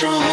strong.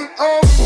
Oh.